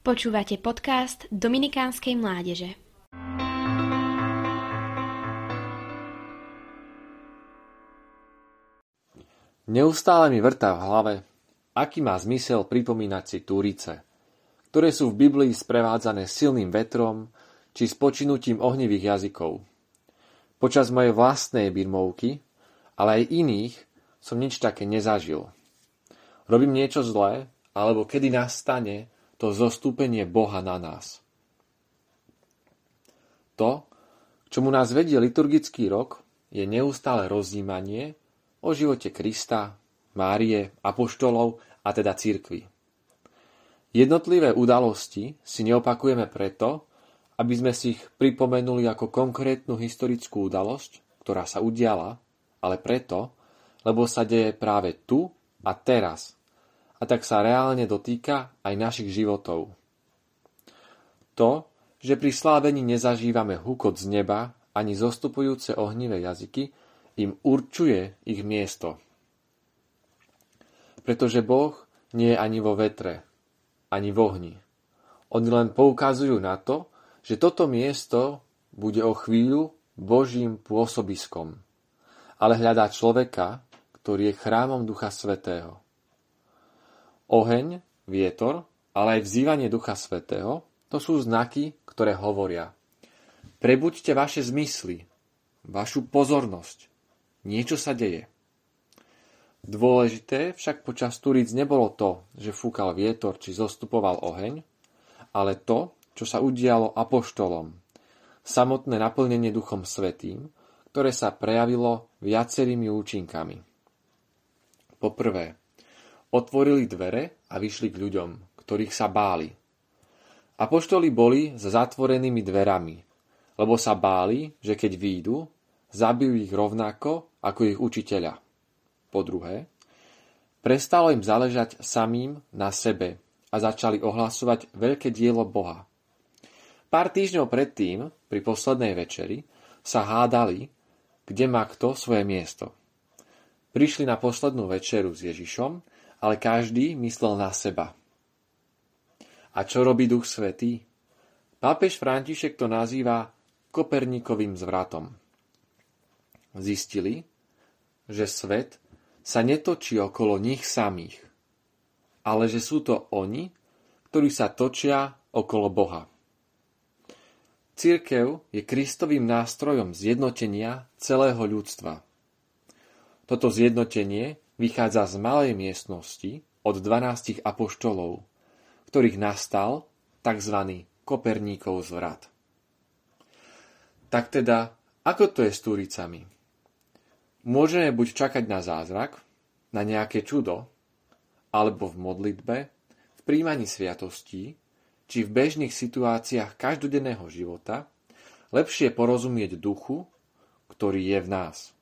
Počúvate podcast Dominikánskej mládeže. Neustále mi vrtá v hlave, aký má zmysel pripomínať si túrice, ktoré sú v Biblii sprevádzané silným vetrom či spočinutím ohnivých jazykov. Počas mojej vlastnej birmovky, ale aj iných, som nič také nezažil. Robím niečo zlé, alebo kedy nastane to zostúpenie Boha na nás. To, čomu nás vedie liturgický rok, je neustále rozjímanie o živote Krista, Márie, apoštolov a teda církvy. Jednotlivé udalosti si neopakujeme preto, aby sme si ich pripomenuli ako konkrétnu historickú udalosť, ktorá sa udiala, ale preto, lebo sa deje práve tu a teraz a tak sa reálne dotýka aj našich životov. To, že pri slávení nezažívame hukot z neba ani zostupujúce ohnivé jazyky, im určuje ich miesto. Pretože Boh nie je ani vo vetre, ani v ohni. Oni len poukazujú na to, že toto miesto bude o chvíľu Božím pôsobiskom, ale hľadá človeka, ktorý je chrámom Ducha Svetého. Oheň, vietor, ale aj vzývanie Ducha Svetého, to sú znaky, ktoré hovoria. Prebuďte vaše zmysly, vašu pozornosť. Niečo sa deje. Dôležité však počas Turíc nebolo to, že fúkal vietor či zostupoval oheň, ale to, čo sa udialo apoštolom. Samotné naplnenie Duchom Svetým, ktoré sa prejavilo viacerými účinkami. Poprvé, Otvorili dvere a vyšli k ľuďom, ktorých sa báli. Apoštoli boli za zatvorenými dverami, lebo sa báli, že keď výjdu, zabijú ich rovnako ako ich učiteľa. Po druhé, prestalo im záležať samým na sebe a začali ohlasovať veľké dielo Boha. Pár týždňov predtým, pri poslednej večeri, sa hádali, kde má kto svoje miesto. Prišli na poslednú večeru s Ježišom ale každý myslel na seba. A čo robí Duch Svetý? Pápež František to nazýva Koperníkovým zvratom. Zistili, že svet sa netočí okolo nich samých, ale že sú to oni, ktorí sa točia okolo Boha. Církev je Kristovým nástrojom zjednotenia celého ľudstva. Toto zjednotenie vychádza z malej miestnosti od 12 apoštolov, ktorých nastal tzv. Koperníkov zvrat. Tak teda, ako to je s Turicami? Môžeme buď čakať na zázrak, na nejaké čudo, alebo v modlitbe, v príjmaní sviatostí, či v bežných situáciách každodenného života lepšie porozumieť duchu, ktorý je v nás.